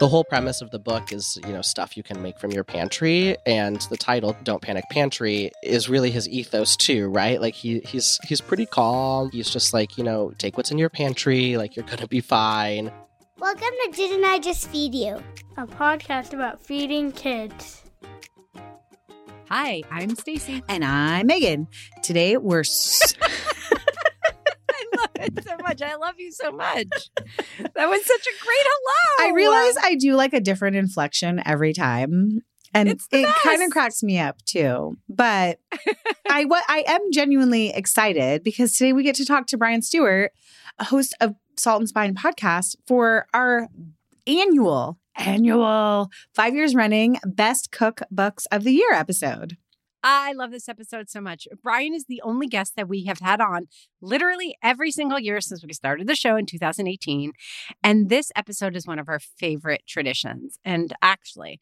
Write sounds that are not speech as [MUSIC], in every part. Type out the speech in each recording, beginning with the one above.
The whole premise of the book is, you know, stuff you can make from your pantry, and the title "Don't Panic Pantry" is really his ethos too, right? Like he he's he's pretty calm. He's just like, you know, take what's in your pantry, like you're gonna be fine. Welcome to Didn't I Just Feed You? a podcast about feeding kids. Hi, I'm Stacy. And I'm Megan. Today we're. S- [LAUGHS] I love it so much. I love you so much. [LAUGHS] That was such a great hello. I realize I do like a different inflection every time. And it kind of cracks me up too. But [LAUGHS] I what I am genuinely excited because today we get to talk to Brian Stewart, a host of Salt and Spine podcast for our annual annual 5 years running best cookbooks of the year episode. I love this episode so much. Brian is the only guest that we have had on literally every single year since we started the show in 2018. And this episode is one of our favorite traditions. And actually,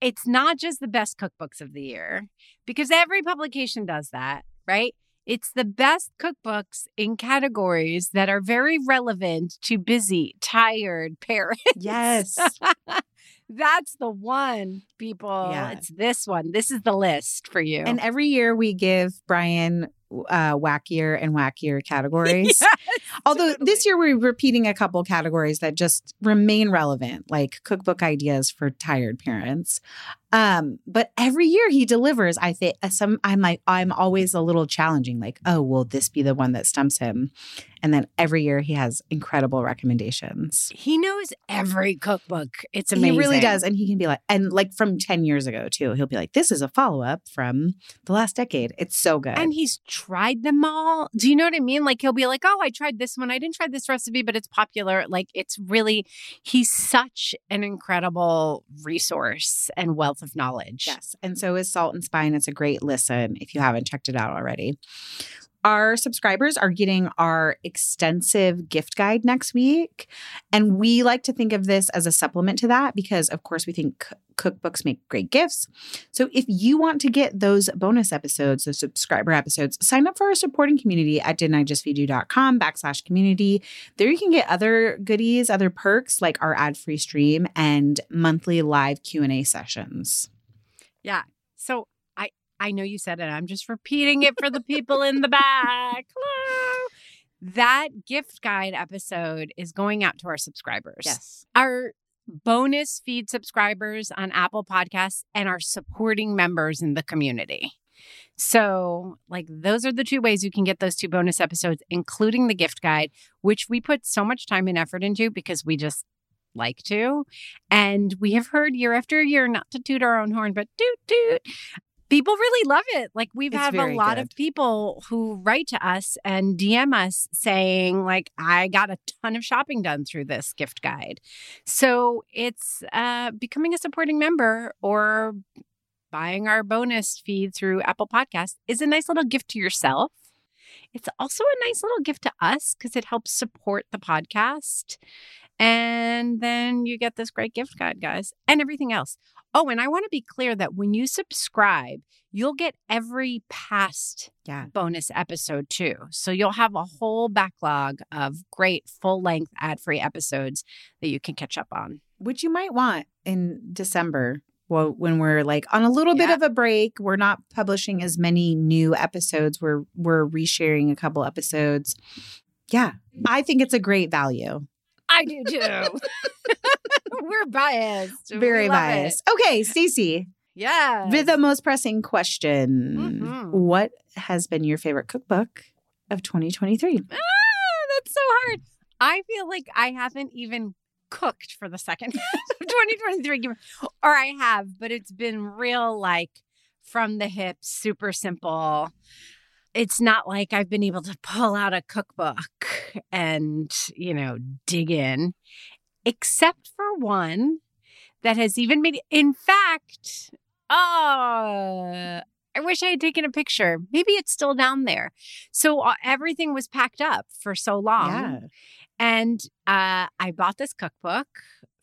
it's not just the best cookbooks of the year, because every publication does that, right? It's the best cookbooks in categories that are very relevant to busy, tired parents. Yes. [LAUGHS] That's the one, people. Yeah. It's this one. This is the list for you. And every year we give Brian uh, wackier and wackier [LAUGHS] categories. Yes, Although totally. this year we're repeating a couple categories that just remain relevant, like cookbook ideas for tired parents. Um, but every year he delivers. I think uh, some I'm like I'm always a little challenging, like, oh, will this be the one that stumps him? And then every year he has incredible recommendations. he knows every cookbook. It's amazing. He really does. And he can be like, and like from 10 years ago too, he'll be like, this is a follow-up from the last decade. It's so good. And he's tried them all. Do you know what I mean? Like he'll be like, "Oh, I tried this one. I didn't try this recipe, but it's popular." Like it's really he's such an incredible resource and wealth of knowledge. Yes. And so is Salt and Spine. It's a great listen if you haven't checked it out already. Our subscribers are getting our extensive gift guide next week. And we like to think of this as a supplement to that because, of course, we think cookbooks make great gifts. So if you want to get those bonus episodes, those subscriber episodes, sign up for our supporting community at didn'tijustfeedyou.com backslash community. There you can get other goodies, other perks like our ad-free stream and monthly live Q&A sessions. Yeah. So I know you said it. I'm just repeating it for the people in the back. Hello. That gift guide episode is going out to our subscribers. Yes. Our bonus feed subscribers on Apple Podcasts and our supporting members in the community. So, like, those are the two ways you can get those two bonus episodes, including the gift guide, which we put so much time and effort into because we just like to. And we have heard year after year, not to toot our own horn, but toot toot. People really love it. Like we've It's had a lot of people who write to us and DM us saying, like, I got a ton of shopping done through this gift guide. So it's uh, becoming a supporting member or buying our bonus feed through Apple Podcasts is a nice little gift to yourself. It's also a nice little gift to us because it helps support the podcast. And then you get this great gift guide, guys, and everything else. Oh, and I want to be clear that when you subscribe, you'll get every past Yeah. bonus episode too. So you'll have a whole backlog of great full length ad free episodes that you can catch up on. which you might want in December. Well, when we're like on a little bit of a break, we're not publishing as many new episodes. We're we're resharing a couple episodes. Yeah, I think it's a great value. I do too. [LAUGHS] We're biased. We Very it. biased. Okay, Stacey, Yeah. with the most pressing question: Mhm. What has been your favorite cookbook of 2023? Ah, that's so hard. I feel like I haven't even cooked for the second [LAUGHS] half of 2023, or I have, but it's been real like from the hip, super simple. It's not like I've been able to [LAUGHS] pull out a cookbook and, you know, dig in, except for one that has even made, in fact, oh, I wish I had taken a picture. Maybe it's still down there. So uh, everything was packed up for so long. Yeah, And uh, I bought this cookbook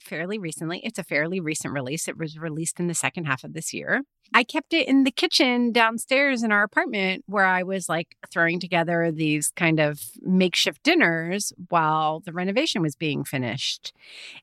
fairly recently. It's a fairly recent release. It was released in the second half of this year. I kept it in the kitchen downstairs in our apartment where I was like throwing together these kind of makeshift dinners while the renovation was being finished.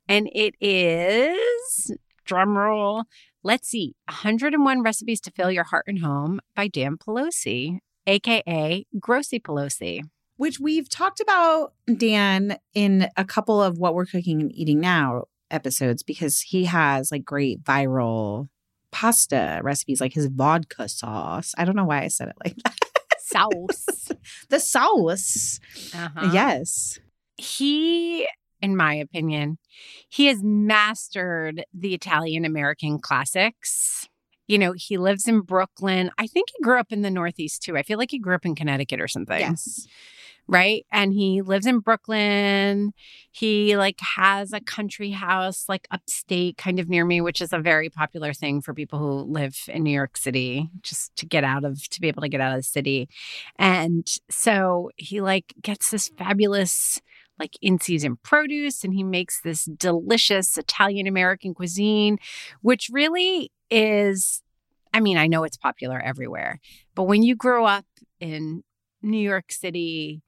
And it is, drumroll, let's see, 101 Recipes to Fill Your Heart and Home by Dan Pelosi, AKA Grossy Pelosi which we've talked about Dan in a couple of what we're cooking and eating now episodes because he has like great viral pasta recipes like his vodka sauce. I don't know why I said it like that. [LAUGHS] Sauce. [LAUGHS] the sauce. Uh-huh. Yes. He, in my opinion, he has mastered the Italian American classics. You know, he lives in Brooklyn. I think he grew up in the Northeast too. I feel like he grew up in Connecticut or something. Yes. Right. And he lives in Brooklyn. He like has a country house like upstate kind of near me, which is a very popular thing for people who live in New York City, just to get out of to be able to get out of the city. And so he like gets this fabulous like in season produce and he makes this delicious Italian American cuisine, which really is, I mean, I know it's popular everywhere, but when you grow up in New York City,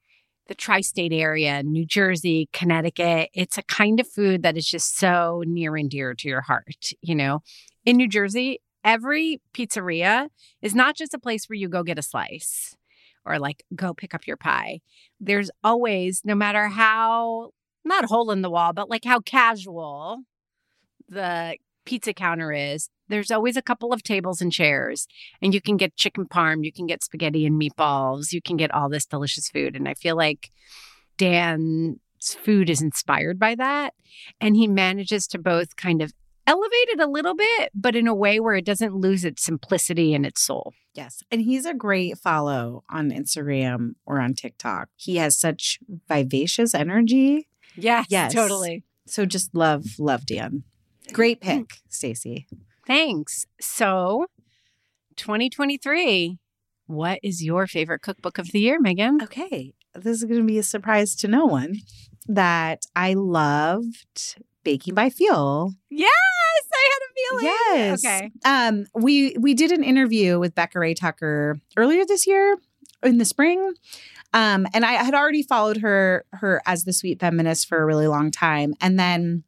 the tri state area, New Jersey, Connecticut, it's a kind of food that is just so near and dear to your heart. You know, in New Jersey, every pizzeria is not just a place where you go get a slice or like go pick up your pie. There's always, no matter how, not hole in the wall, but like how casual the pizza counter is, there's always a couple of tables and chairs, and you can get chicken parm, you can get spaghetti and meatballs, you can get all this delicious food. And I feel like Dan's food is inspired by that. And he manages to both kind of elevate it a little bit, but in a way where it doesn't lose its simplicity and its soul. Yes. And he's a great follow on Instagram or on TikTok. He has such vivacious energy. Yes, Yes. totally. So just love, love Dan. Great pick, Stacey. Thanks. So, 2023, what is your favorite cookbook of the year, Megan? Okay. This is going to be a surprise to no one that I loved Baking by Feel. Yes, I had a feeling. Yes. Okay. Um, we we did an interview with Becca Rea-Tucker earlier this year in the spring. Um, and I had already followed her her as the sweet feminist for a really long time. And then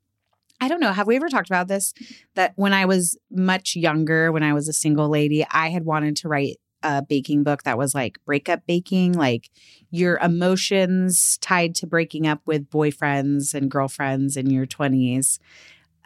I don't know, have we ever talked about this? That when I was much younger, when I was a single lady, I had wanted to write a baking book that was like breakup baking, like your emotions tied to breaking up with boyfriends and girlfriends in your 20s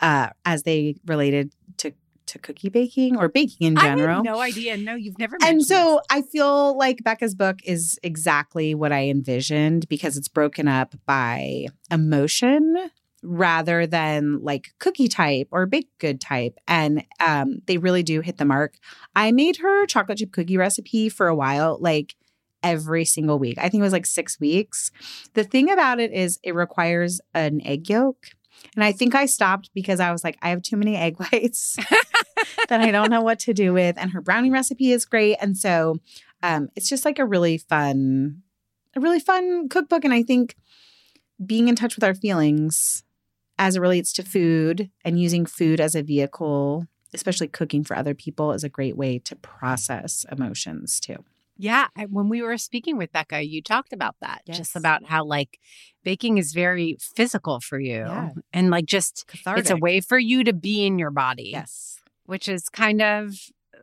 uh, as they related to to cookie baking or baking in I general. no idea. No, you've never And so I feel like Becca's book is exactly what I envisioned because it's broken up by emotion rather than like cookie type or baked good type. And um, they really do hit the mark. I made her chocolate chip cookie recipe for a while, like every single week. I think it was like six weeks. The thing about it is it requires an egg yolk. And I think I stopped because I was like, I have too many egg [LAUGHS] whites that I don't know what to do with. And her brownie recipe is great. And so um, it's just like a really fun, a really fun cookbook. And I think being in touch with our feelings as it relates to food and using food as a vehicle, especially cooking for other people, is a great way to process emotions too. Yeah, when we were speaking with Becca, you talked about that. Yes. Just about how like baking is very physical for you, Yeah. and like just Cathartic. it's a way for you to be in your body. Yes. which is kind of uh,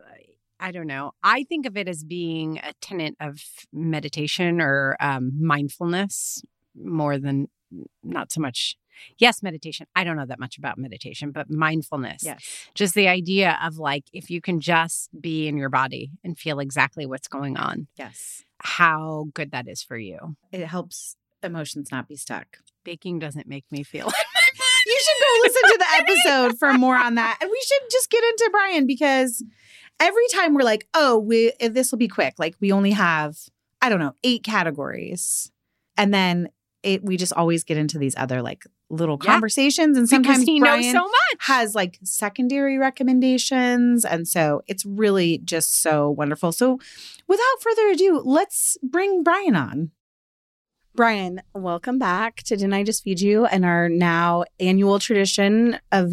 I don't know. I think of it as being a tenet of meditation or um, mindfulness more than not so much. Yes, meditation. I don't know that much about meditation, but mindfulness. Yes. Just the idea of like, if you can just be in your body and feel exactly what's going on, Yes. how good that is for you. It helps emotions not be stuck. Baking doesn't make me feel. [LAUGHS] You should go listen to the episode for more on that. And we should just get into Brian because every time we're like, oh, we eh, this will be quick. Like we only have, I don't know, eight categories. And then it we just always get into these other like little Yeah. conversations. And because sometimes he Brian knows so much. has like secondary recommendations. And so it's really just so wonderful. So without further ado, let's bring Brian on. Brian, welcome back to Didn't I Just Feed You and our now annual tradition of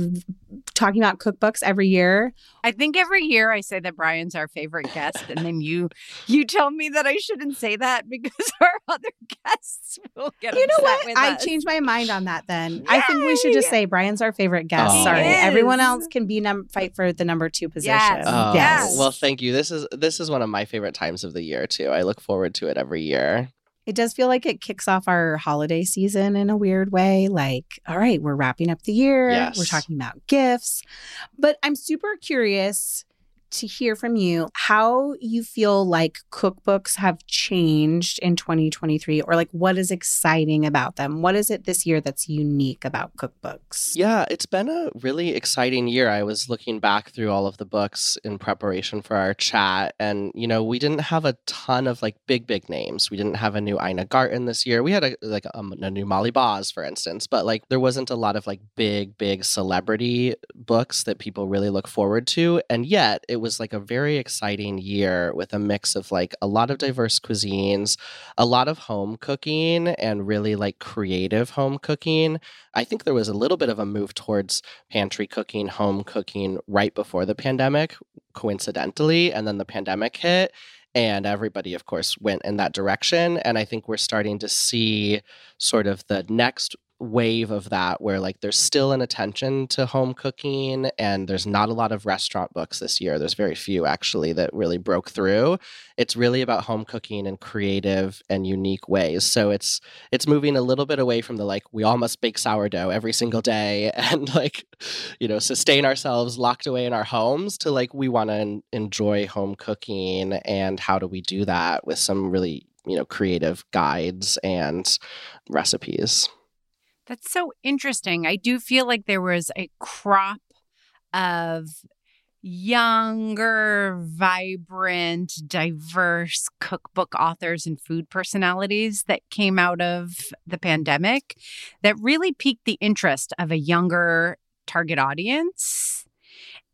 talking about cookbooks every year. I think every year I say that Brian's our favorite guest, and then you you tell me that I shouldn't say that [LAUGHS] because our other guests will get. You know upset what? with I us. changed my mind on that then. I think we should just say Brian's our favorite guest. Oh. Sorry. Everyone else can be num- fight for the number 2 position. Yes. Oh, Yes. well, thank you. This is this is one of my favorite times of the year too. I look forward to it every year. It does feel like it kicks off our holiday season in a weird way. Like, all right, we're wrapping up the year. Yes. We're talking about gifts. But I'm super curious to hear from you how you feel like cookbooks have changed in 2023 or like what is exciting about them. What is it this year that's unique about cookbooks? Yeah, it's been a really exciting year. I was looking back through all of the books in preparation for our chat, and you know, we didn't have a ton of like big, big names. We didn't have a new Ina Garten this year. We had a like a, a new Molly Baz, for instance, but like there wasn't a lot of like big, big celebrity books that people really look forward to. And yet, it was like a very exciting year with a mix of like a lot of diverse cuisines, a lot of home cooking, and really like creative home cooking. I think there was a little bit of a move towards pantry cooking, home cooking right before the pandemic, coincidentally. And then the pandemic hit. And everybody, of course, went in that direction. And I think we're starting to see sort of the next wave of that where like there's still an attention to home cooking and there's not a lot of restaurant books this year. There's very few actually that really broke through. It's really about home cooking in creative and unique ways. So it's it's moving a little bit away from the like we all must bake sourdough every single day [LAUGHS] and like you know sustain ourselves locked away in our homes to like we want to en- enjoy home cooking and how do we do that with some really you know creative guides and recipes That's so interesting. I do feel like there was a crop of younger, vibrant, diverse cookbook authors and food personalities that came out of the pandemic that really piqued the interest of a younger target audience.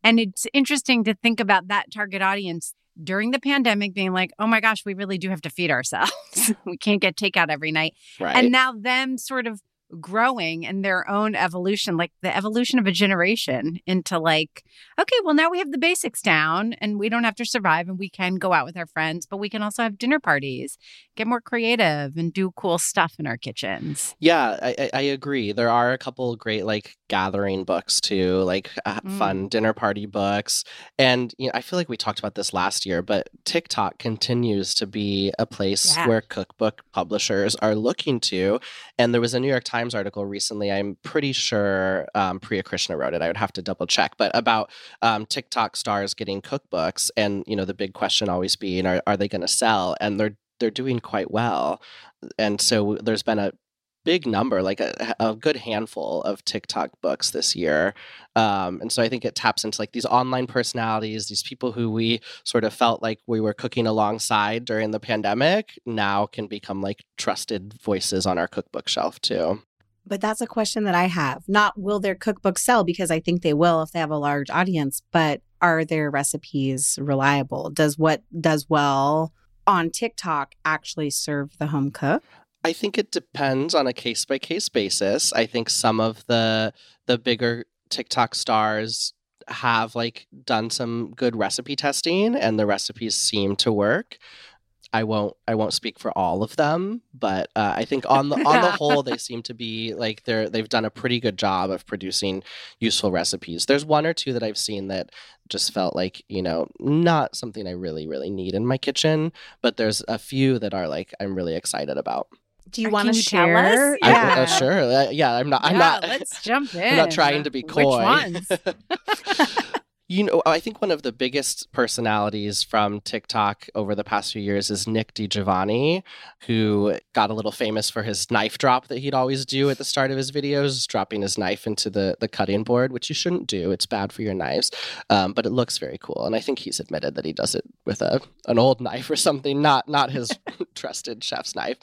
And it's interesting to think about that target audience during the pandemic being like, oh my gosh, we really do have to feed ourselves. [LAUGHS] we can't get takeout every night right and now them sort of growing in their own evolution like the evolution of a generation into like okay well now we have the basics down and we don't have to survive and we can go out with our friends but we can also have dinner parties get more creative and do cool stuff in our kitchens Yeah, I, I- agree. There are a couple great like gathering books too, like uh, Mm. fun dinner party books. And you know, I feel like we talked about this last year, but TikTok continues to be a place Yeah. where cookbook publishers are looking to. And there was a New York Times article recently. I'm pretty sure um, Priya Krishna wrote it. I would have to double check, but about um, TikTok stars getting cookbooks, and you know, the big question always being, are are they going to sell? And they're they're doing quite well. And so there's been a big number, like a, a good handful of TikTok books this year. Um, and so I think it taps into like these online personalities, these people who we sort of felt like we were cooking alongside during the pandemic now can become like trusted voices on our cookbook shelf too. But that's a question that I have. Not will their cookbooks sell because I think they will if they have a large audience, but are their recipes reliable? Does what does well on TikTok actually serve the home cook? I think it depends on a case by case basis. I think some of the the bigger TikTok stars have like done some good recipe testing and the recipes seem to work. I won't I won't speak for all of them, but uh, I think on the on the [LAUGHS] whole they seem to be like they're they've done a pretty good job of producing useful recipes. There's one or two that I've seen that just felt like, you know, not something I really really need in my kitchen, but there's a few that are like I'm really excited about. Do you want to can you tell share? us? I- Yeah. uh, sure. Uh, yeah, I'm not. I'm Yeah, not. let's [LAUGHS] jump in I'm not trying to be coy. Which coy. ones? [LAUGHS] [LAUGHS] you know, I think one of the biggest personalities from TikTok over the past few years is Nick DiGiovanni, who got a little famous for his knife drop that he'd always do at the start of his videos, dropping his knife into the the cutting board, which you shouldn't do. It's bad for your knives, um, but it looks very cool. And I think he's admitted that he does it with a an old knife or something, not not his trusted chef's knife.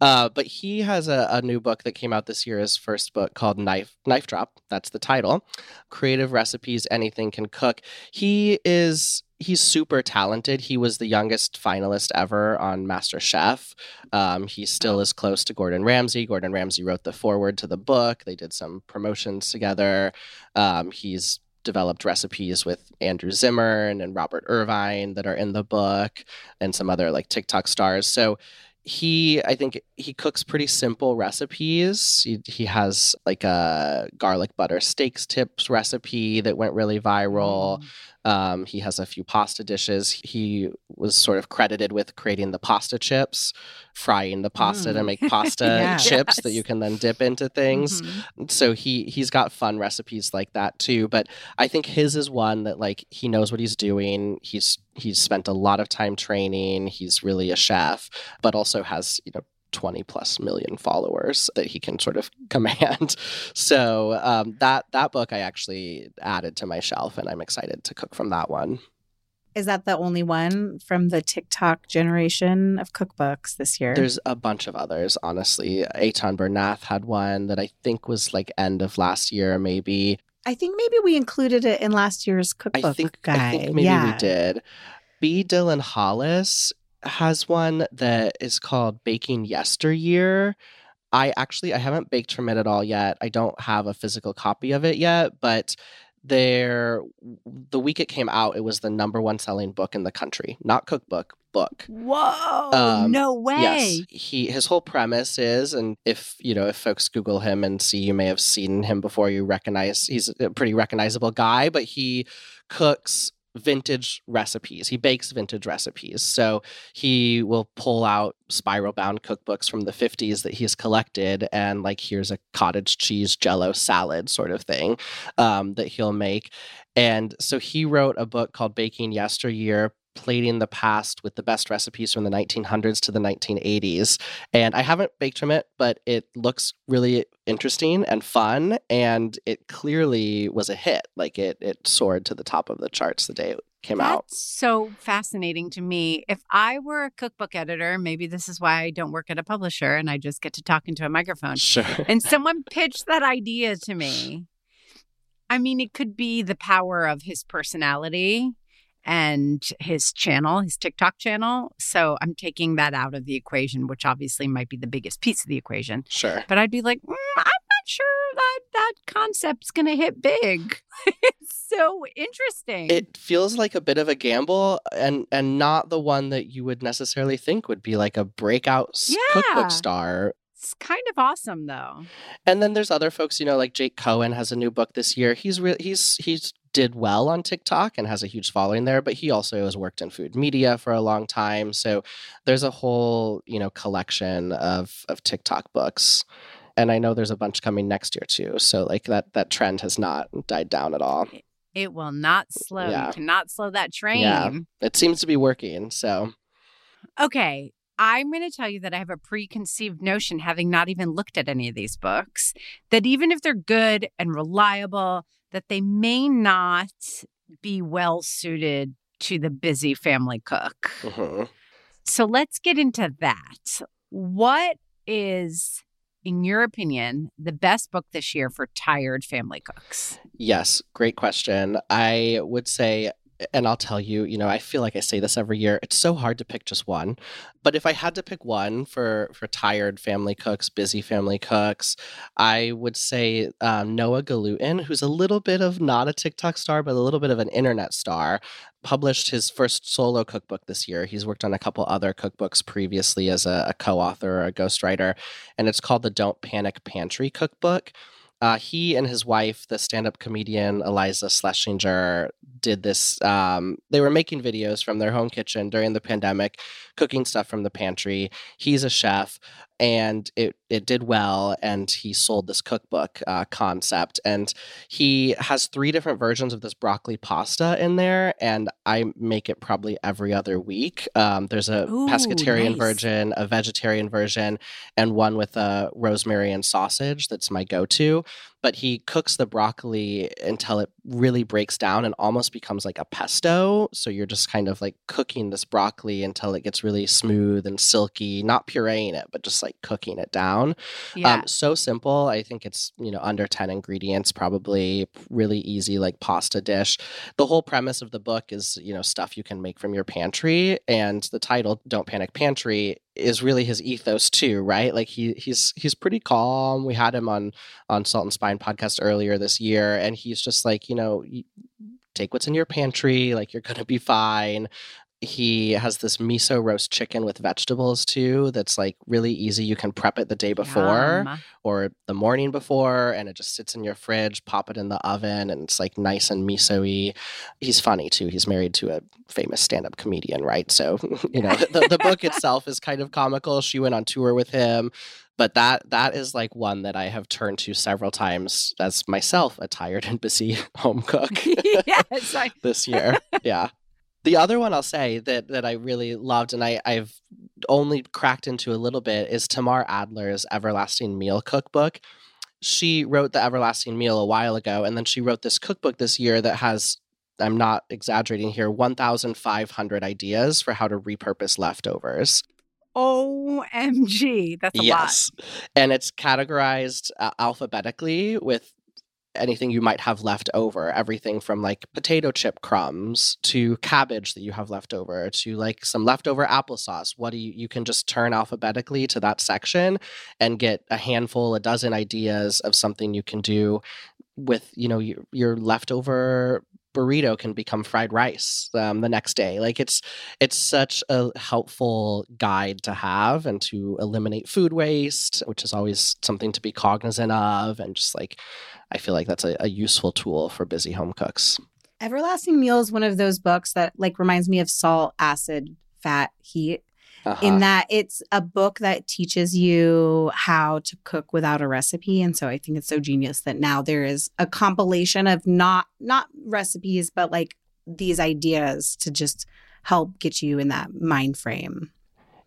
Uh, but he has a, a new book that came out this year, his first book called Knife Knife Drop. That's the title. Creative recipes, anything can cook. He is he's super talented. He was the youngest finalist ever on MasterChef. Um, he still is close to Gordon Ramsay. Gordon Ramsay wrote the foreword to the book. They did some promotions together. Um, he's developed recipes with Andrew Zimmern and Robert Irvine that are in the book and some other like TikTok stars. So he I think he cooks pretty simple recipes. He, he has like a garlic butter steaks tips recipe that went really viral. Mm. Um, he has a few pasta dishes. He was sort of credited with creating the pasta chips, frying the pasta to Mm. make [LAUGHS] pasta Yeah. chips that you can then dip into things. Mhm. So he he's got fun recipes like that too. But I think his is one that like he knows what he's doing. He's he's spent a lot of time training. He's really a chef, but also has you know 20 plus million followers that he can sort of [LAUGHS] command. So um, that that book I actually added to my shelf, and I'm excited to cook from that one. Is that the only one from the TikTok generation of cookbooks this year? There's a bunch of others, honestly. Eitan Bernath had one that I think was like end of last year, maybe. I think maybe we included it in last year's cookbook I think guide. I think maybe yeah. we did. B. Dylan Hollis has one that is called Baking Yesteryear. I actually I haven't baked from it at all yet. I don't have a physical copy of it yet, but there the week it came out, it was the number one selling book in the country. Not cookbook, book. Whoa! Um, no way. Yes, he his whole premise is, and if you know if folks Google him and see, you may have seen him before. You recognize he's a pretty recognizable guy, but he cooks vintage recipes. He bakes vintage recipes. So he will pull out spiral bound cookbooks from the 50s that he's collected and like here's a cottage cheese jello salad sort of thing um, that he'll make. And so he wrote a book called Baking Yesteryear plating the past with the best recipes from the 1900s to the 1980s. And I haven't baked from it, but it looks really interesting and fun. And it clearly was a hit. Like it, it soared to the top of the charts the day it came out. That's so fascinating to me. If I were a cookbook editor, maybe this is why I don't work at a publisher and I just get to talk into a microphone. Sure. and someone pitched that idea to me. I mean, it could be the power of his personality and his channel, his TikTok channel. So I'm taking that out of the equation, which obviously might be the biggest piece of the equation. Sure. But I'd be like, mm, I'm not sure that that concept's going to hit big. [LAUGHS] it's so interesting. It feels like a bit of a gamble and and not the one that you would necessarily think would be like a breakout Yeah. cookbook star. it's kind of awesome, though. And then there's other folks, you know, like Jake Cohen has a new book this year. He's re- he's he's did well on TikTok and has a huge following there, but he also has worked in food media for a long time. So there's a whole, you know, collection of of TikTok books. And I know there's a bunch coming next year too. So like that that trend has not died down at all. It will not slow. Yeah. You cannot slow that train. Yeah. It seems to be working. So Okay. I'm going to tell you that I have a preconceived notion, having not even looked at any of these books, that even if they're good and reliable, that they may not be well suited to the busy family cook. mhm. So let's get into that. What is, in your opinion, the best book this year for tired family cooks? Yes, great question. I would say, and I'll tell you, you know, I feel like I say this every year. It's so hard to pick just one. But if I had to pick one for for tired family cooks, busy family cooks, I would say um, Noah Galuten, who's a little bit of not a TikTok star, but a little bit of an internet star, published his first solo cookbook this year. He's worked on a couple other cookbooks previously as a, a co-author or a ghostwriter, and it's called the Don't Panic Pantry Cookbook. Uh, he and his wife, the stand-up comedian Iliza Shlesinger, did this. Um, they were making videos from their home kitchen during the pandemic, cooking stuff from the pantry. He's a chef, and it it did well. And he sold this cookbook uh, concept, and he has three different versions of this broccoli pasta in there, and I make it probably every other week. Um, there's a Ooh, pescatarian nice. version, a vegetarian version, and one with a rosemary and sausage. That's my go-to. But he cooks the broccoli until it really breaks down and almost becomes like a pesto. So you're just kind of like cooking this broccoli until it gets really smooth and silky, not pureeing it, but just like cooking it down. Yeah. Um, so simple. I think it's, you know, under 10 ingredients, probably really easy, like pasta dish. The whole premise of the book is, you know, stuff you can make from your pantry. And the title, Don't Panic Pantry, is really his ethos too, right? Like he he's he's pretty calm. We had him on on Salt and Spine podcast earlier this year, and he's just like, you know, take what's in your pantry, like you're gonna be fine he has this miso roast chicken with vegetables too that's like really easy. You can prep it the day before Yum. or the morning before and it just sits in your fridge pop it in the oven and it's like nice and miso-y. He's funny too. He's married to a famous stand-up comedian right? So [LAUGHS] you know [LAUGHS] the, the book itself is kind of comical. She went on tour with him but that that is like one that i have turned to several times as myself a tired and busy [LAUGHS] home cook yes, I, this year. Yeah the other one I'll say that that I really loved and I, I've only cracked into a little bit is Tamar Adler's Everlasting Meal Cookbook. She wrote the Everlasting Meal a while ago, and then she wrote this cookbook this year that has I'm not exaggerating here 1,500 ideas for how to repurpose leftovers. OMG. That's a yes. And it's categorized uh, alphabetically with anything you might have left over everything from like potato chip crumbs to cabbage that you have left over to like some leftover applesauce. What do you you can just turn alphabetically to that section and get a handful a dozen ideas of something you can do with you know your, your leftover burrito can become fried rice um, the next day like it's it's such a helpful guide to have and to eliminate food waste which is always something to be cognizant of and just like i feel like that's a, a useful tool for busy home cooks Everlasting Meal is one of those books that like reminds me of salt, acid, fat, heat. Uh-huh. In that it's a book that teaches you how to cook without a recipe, and so I think it's so genius that now there is a compilation of not not recipes, but like these ideas to just help get you in that mind frame.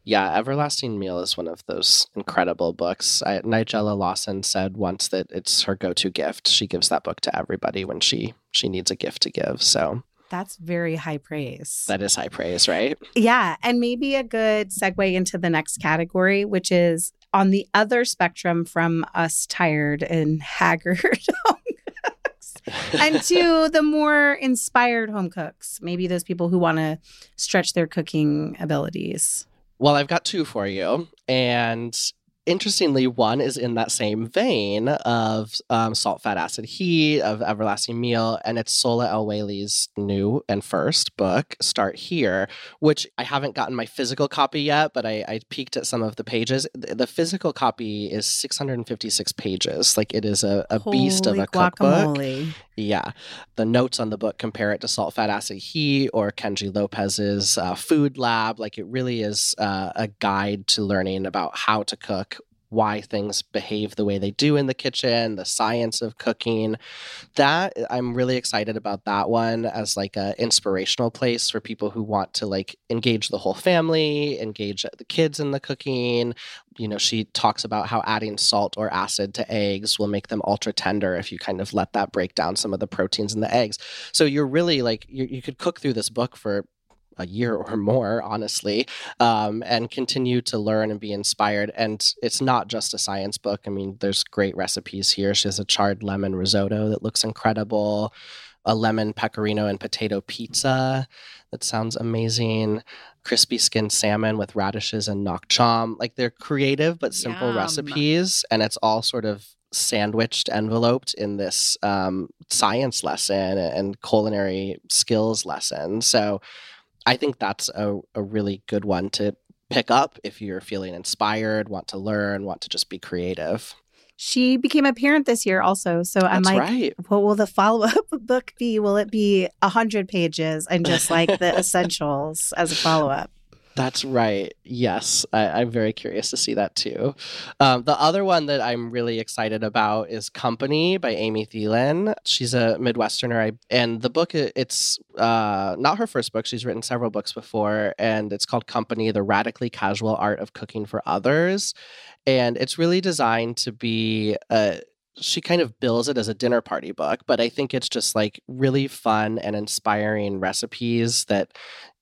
Yeah, Everlasting Meal is one of those incredible books. I, Nigella Lawson said once that it's her go-to gift. She gives that book to everybody when she she needs a gift to give. So That's very high praise. that is high praise, right? Yeah. And maybe a good segue into the next category, which is on the other spectrum from us tired and [LAUGHS] haggard home cooks and [LAUGHS] to the more inspired home cooks, maybe those people who want to stretch their cooking abilities. Well, I've got two for you. And interestingly, one is in that same vein of um, Salt, Fat, Acid, Heat, of Everlasting Meal. And it's Sohla El-Waylly's new and first book, Start Here, which I haven't gotten my physical copy yet, but I, I peeked at some of the pages. The, the physical copy is 656 pages. Like it is a, a beast of a cookbook. guacamole. Yeah. The notes on the book compare it to Salt, Fat, Acid, Heat or Kenji Lopez's uh, Food Lab. Like it really is uh, a guide to learning about how to cook, why things behave the way they do in the kitchen, the science of cooking. That I'm really excited about that one as like a inspirational place for people who want to like engage the whole family, engage the kids in the cooking. You know, she talks about how adding salt or acid to eggs will make them ultra tender if you kind of let that break down some of the proteins in the eggs. So you're really like you, you could cook through this book for a year [LAUGHS] or more, honestly, um, and continue to learn and be inspired. And it's not just a science book. I mean, there's great recipes here. She has a charred lemon risotto that looks incredible, a lemon pecorino and potato pizza that sounds amazing, crispy skinned salmon with radishes and nuoc cham. Like they're creative but simple Yum. recipes, and it's all sort of sandwiched, enveloped in this um, science lesson and culinary skills lesson. So I think that's a, a really good one to pick up if you're feeling inspired, want to learn, want to just be creative. She became a parent this year also. So I'm That's like, right. what will the follow up [LAUGHS] book be? Will it be 100 pages and just like the [LAUGHS] essentials as a follow up? That's right. Yes, I, I'm very curious to see that too. Um, the other one that I'm really excited about is Company by Amy Thielen. She's a Midwesterner, and the book it's uh, not her first book. She's written several books before, and it's called Company: The Radically Casual Art of Cooking for Others. And it's really designed to be a she kind of bills it as a dinner party book, but I think it's just like really fun and inspiring recipes that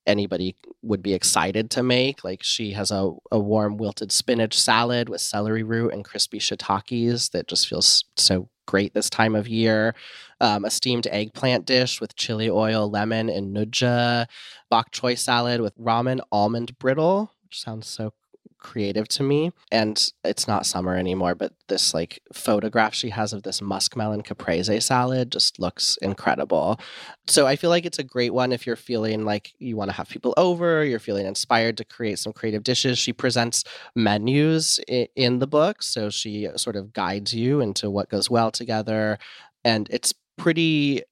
anybody would be excited to make. Like she has a, a warm wilted spinach salad with celery root and crispy shiitakes that just feels so great this time of year. Um, a steamed eggplant dish with chili oil, lemon, and nduja. Bok choy salad with ramen almond brittle, which sounds so creative to me. And it's not summer anymore, but this like photograph she has of this muskmelon caprese salad just looks incredible. So I feel like it's a great one if you're feeling like you want to have people over, you're feeling inspired to create some creative dishes. She presents menus in the book, so she uh, sort of guides you into what goes well together. And it's pretty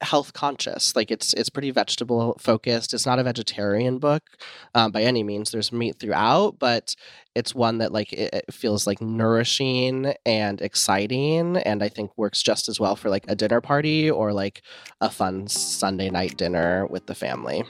health conscious. Like it's it's pretty vegetable focused. It's not a vegetarian book um, by any means. There's meat throughout, but it's one that like it, it, feels like nourishing and exciting, and I think works just as well for like a dinner party or like a fun Sunday night dinner with the family.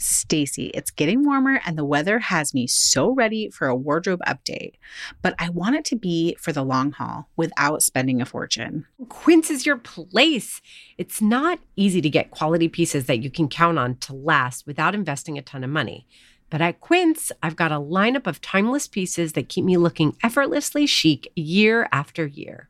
Stacy, it's getting warmer and the weather has me so ready for a wardrobe update, but I want it to be for the long haul without spending a fortune. Quince is your place. It's not easy to get quality pieces that you can count on to last without investing a ton of money. But at Quince, I've got a lineup of timeless pieces that keep me looking effortlessly chic year after year.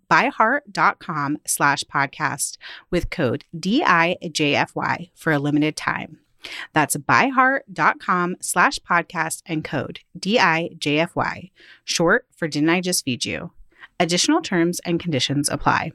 byheart.com slash podcast with code DIJFY for a limited time. That's byheart.com slash podcast and code DIJFY, short for Didn't I Just Feed You? Additional terms and conditions apply.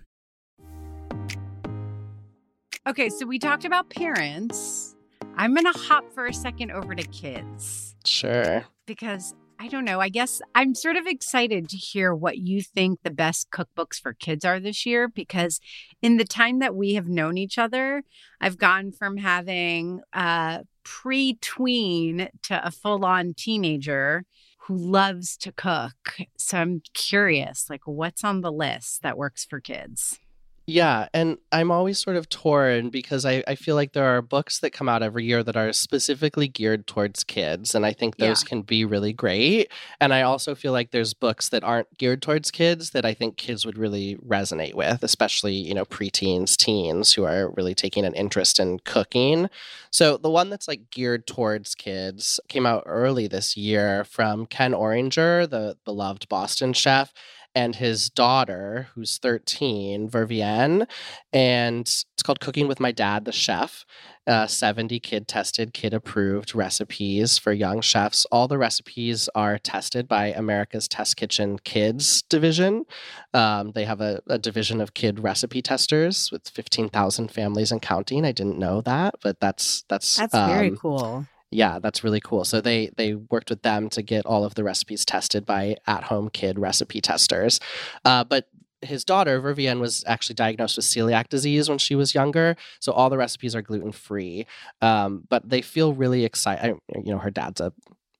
Okay, so we talked about parents. I'm going to hop for a second over to kids. Sure. Because I don't know. I guess I'm sort of excited to hear what you think the best cookbooks for kids are this year because in the time that we have known each other, I've gone from having a pre tween to a full on teenager who loves to cook. So I'm curious, like, what's on the list that works for kids? Yeah, and I'm always sort of torn because I, I feel like there are books that come out every year that are specifically geared towards kids, and I think those yeah. can be really great. And I also feel like there's books that aren't geared towards kids that I think kids would really resonate with, especially, you know, preteens, teens who are really taking an interest in cooking. So the one that's like geared towards kids came out early this year from Ken Oringer, the beloved Boston chef and his daughter, who's 13, Vivienne. And it's called Cooking with My Dad, the Chef. Uh, 70 kid tested, kid approved recipes for young chefs. All the recipes are tested by America's Test Kitchen Kids division. Um, they have a, a, division of kid recipe testers with 15,000 families and counting. I didn't know that, but that's that's that's um, very cool yeah, that's really cool. So they they worked with them to get all of the recipes tested by at home kid recipe testers. Uh, but his daughter Vivienne was actually diagnosed with celiac disease when she was younger, so all the recipes are gluten free. Um, but they feel really excited. You know, her dad's a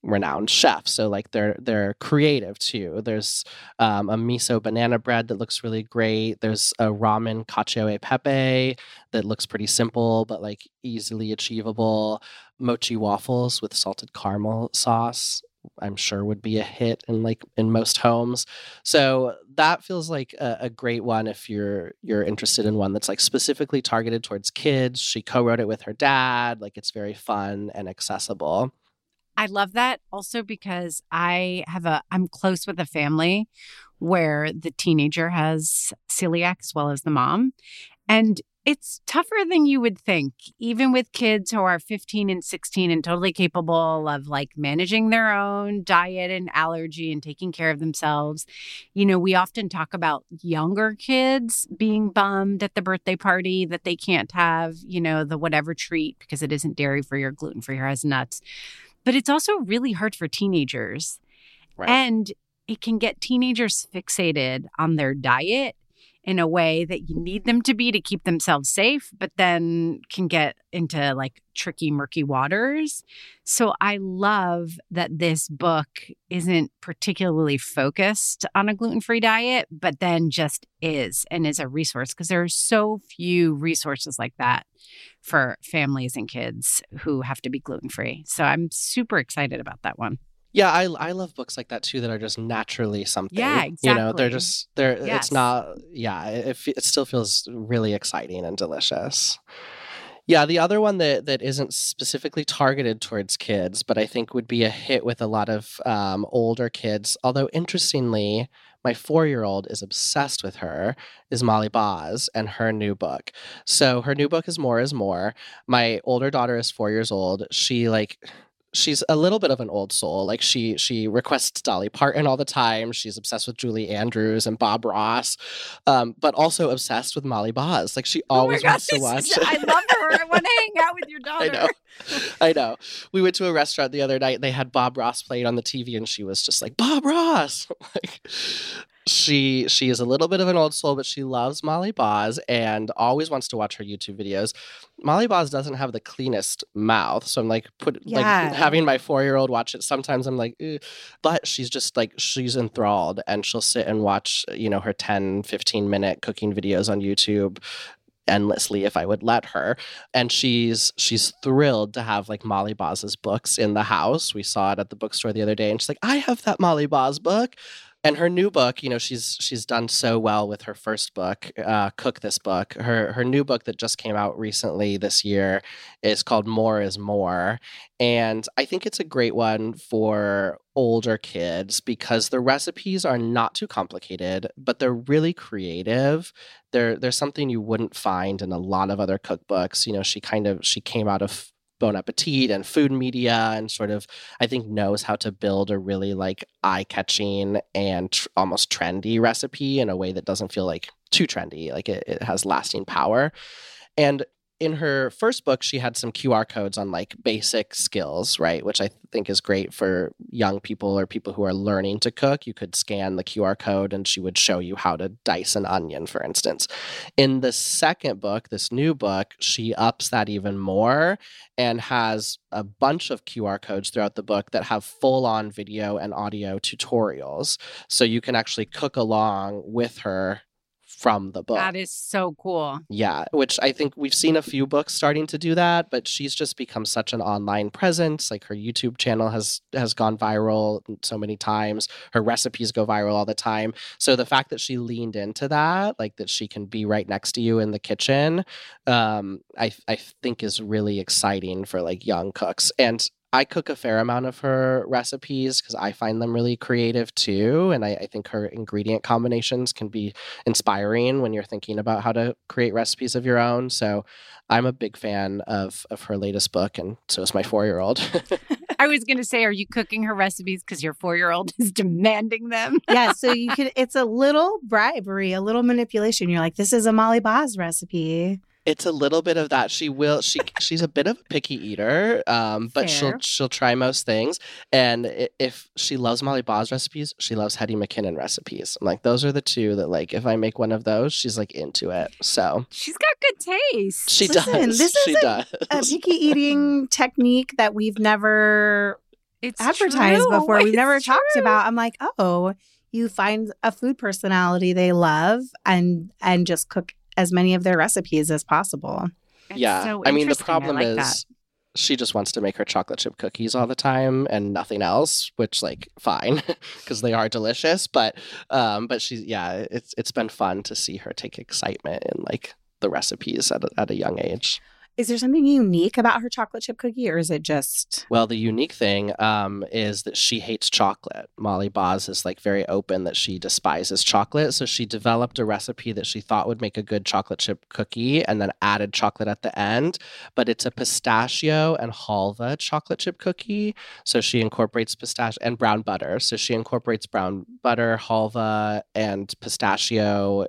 renowned chef, so like they're they're creative too. There's um, a miso banana bread that looks really great. There's a ramen cacio e pepe that looks pretty simple but like easily achievable. Mochi waffles with salted caramel sauce I'm sure would be a hit in like in most homes. So that feels like a, a, great one if you're you're interested in one that's like specifically targeted towards kids. She co-wrote it with her dad. Like it's very fun and accessible. I love that also because I have a I'm close with a family where the teenager has celiac as well as the mom. And it's tougher than you would think, even with kids who are 15 and 16 and totally capable of like managing their own diet and allergy and taking care of themselves. You know, we often talk about younger kids being bummed at the birthday party that they can't have, you know, the whatever treat because it isn't dairy free or gluten free or has nuts. But it's also really hard for teenagers. Right. And it can get teenagers fixated on their diet in a way that you need them to be to keep themselves safe, but then can get into like tricky, murky waters. So I love that this book isn't particularly focused on a gluten free diet, but then just is and is a resource because there are so few resources like that for families and kids who have to be gluten free. So I'm super excited about that one. Yeah, I I love books like that too that are just naturally something. Yeah, exactly. You know, they're just they're yes. it's not yeah, it it still feels really exciting and delicious. Yeah, the other one that that isn't specifically targeted towards kids, but I think would be a hit with a lot of um, older kids. Although interestingly, my four year old is obsessed with her is Molly Baz and her new book. So her new book is More is More. My older daughter is four years old. She like she's a little bit of an old soul. Like she she requests Dolly Parton all the time. She's obsessed with Julie Andrews and Bob Ross, um, but also obsessed with Molly Baz. Like she oh always oh wants to watch. [LAUGHS] I love her. I want to hang out with your daughter. I know. [LAUGHS] I know. We went to a restaurant the other night. And they had Bob Ross playing on the TV, and she was just like Bob Ross. [LAUGHS] like, she she is a little bit of an old soul, but she loves Molly Baz and always wants to watch her YouTube videos. Molly Baz doesn't have the cleanest mouth, so I'm like put yeah. like having my four year old watch it. Sometimes I'm like, Ugh. but she's just like she's enthralled, and she'll sit and watch you know her 10, 15 minute cooking videos on YouTube endlessly if I would let her. And she's she's thrilled to have like Molly Baz's books in the house. We saw it at the bookstore the other day, and she's like, "I have that Molly Baz book." And her new book you know she's she's done so well with her first book uh, cook this book. Her her new book that just came out recently this year is called more is more. And i think it's a great one for older kids because the recipes are not too complicated but they're really creative. There there's something you wouldn't find in a lot of other cookbooks. You know she kind of she came out of Bon Appetit and food media and sort of I think knows how to build a really like eye-catching and tr- almost trendy recipe in a way that doesn't feel like too trendy like it, it has lasting power. And in her first book, she had some QR codes on like basic skills, right? Which I think is great for young people or people who are learning to cook. You could scan the QR code and she would show you how to dice an onion, for instance. In the second book, this new book, she ups that even more and has a bunch of QR codes throughout the book that have full on video and audio tutorials. So you can actually cook along with her from the book. That is so cool. Yeah, which I think we've seen a few books starting to do that, but she's just become such an online presence. Like her YouTube channel has has gone viral so many times. Her recipes go viral all the time. So the fact that she leaned into that, like that she can be right next to you in the kitchen, um, I I think is really exciting for like young cooks. And I cook a fair amount of her recipes because I find them really creative too. And I, I, think her ingredient combinations can be inspiring when you're thinking about how to create recipes of your own. So I'm a big fan of, of her latest book, and so is my four year old. [LAUGHS] I was going to say, are you cooking her recipes because your four year old is demanding them? [LAUGHS] yeah. So you [LAUGHS] can, it's a little bribery, a little manipulation. You're like, this is a Molly Baz recipe. It's a little bit of that. She will. She [LAUGHS] she's a bit of a picky eater, um, but she'll she'll try most things. And if she loves Molly Baz's recipes, she loves Hetty McKinnon recipes. I'm like, those are the two that like if I make one of those, she's like into it. So She's got good taste. she Listen, does. this she is does. A [LAUGHS] picky eating technique that we've never it's advertised true. before. We've It's never talked about. I'm like, oh, you find a food personality they love and and just cook as many of their recipes as possible. It's yeah. so I mean, the problem like is that. she just wants to make her chocolate chip cookies all the time and nothing else, which like fine [LAUGHS] because they are delicious. But um, but she's yeah, it's it's been fun to see her take excitement in like the recipes at a, at a young age. Is there something unique about her chocolate chip cookie, or is it just Well, the unique thing um, is that she hates chocolate. Molly Baz is like very open that she despises chocolate. So she developed a recipe that she thought would make a good chocolate chip cookie and then added chocolate at the end. But it's a pistachio and halva chocolate chip cookie. So she incorporates pistachio and brown butter. So she incorporates brown butter, halva, and pistachio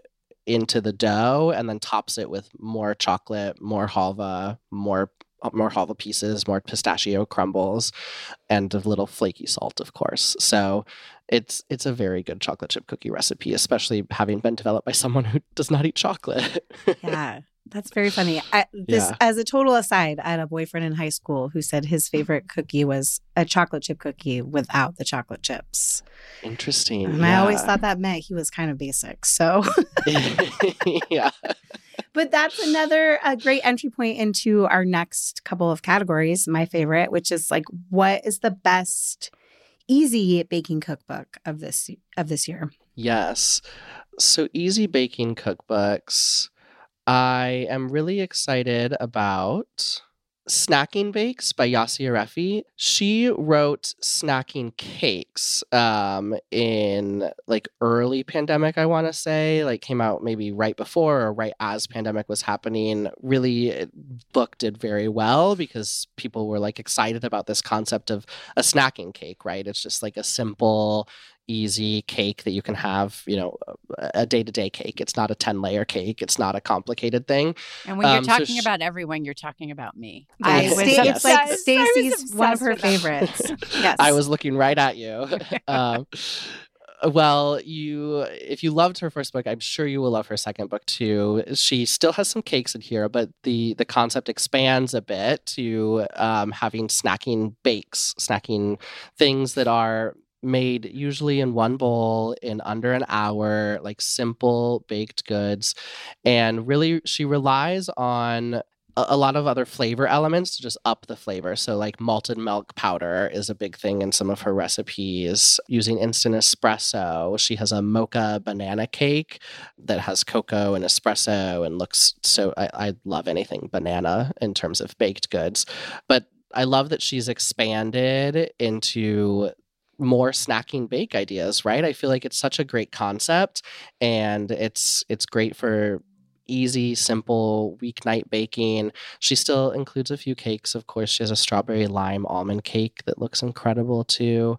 into the dough and then tops it with more chocolate, more halva, more more halva pieces, more pistachio crumbles, and a little flaky salt, of course. So it's it's a very good chocolate chip cookie recipe, especially having been developed by someone who does not eat chocolate. [LAUGHS] yeah? That's very funny. I, this, Yeah. as a total aside, I had a boyfriend in high school who said his favorite cookie was a chocolate chip cookie without the chocolate chips, Interesting. and I always thought that meant he was kind of basic. So, [LAUGHS] [LAUGHS] yeah. but that's another a great entry point into our next couple of categories. My favorite, which is like, what is the best easy baking cookbook of this of this year? Yes. So easy baking cookbooks. I am really excited about Snacking Bakes by Yossy Arefi. She wrote snacking cakes um, in like early pandemic, I want to say, like came out maybe right before or right as pandemic was happening. Really, it- book did very well because people were like excited about this concept of a snacking cake, right? It's just like a simple, easy cake that you can have, you know, a day to day cake. It's not a 10 layer cake, it's not a complicated thing. And when you're Um, so talking sh- about everyone, you're talking about me. [LAUGHS] I, Yes. Sta- Yes. It's like I Stacy's one of her favorites. [LAUGHS] Yes. I was looking right at you. [LAUGHS] um, well, you if you loved her first book, I'm sure you will love her second book too. She still has some cakes in here, but the the concept expands a bit to um, having snacking bakes, snacking things that are made usually in one bowl in under an hour, like simple baked goods. And really, she relies on a lot of other flavor elements to just up the flavor. So, like malted milk powder is a big thing in some of her recipes. Using instant espresso, she has a mocha banana cake that has cocoa and espresso and looks so. I, I love anything banana in terms of baked goods, but I love that she's expanded into more snacking bake ideas right? I feel like it's such a great concept and it's it's great for easy simple weeknight baking. She still includes a few cakes of course. She has a strawberry lime almond cake that looks incredible too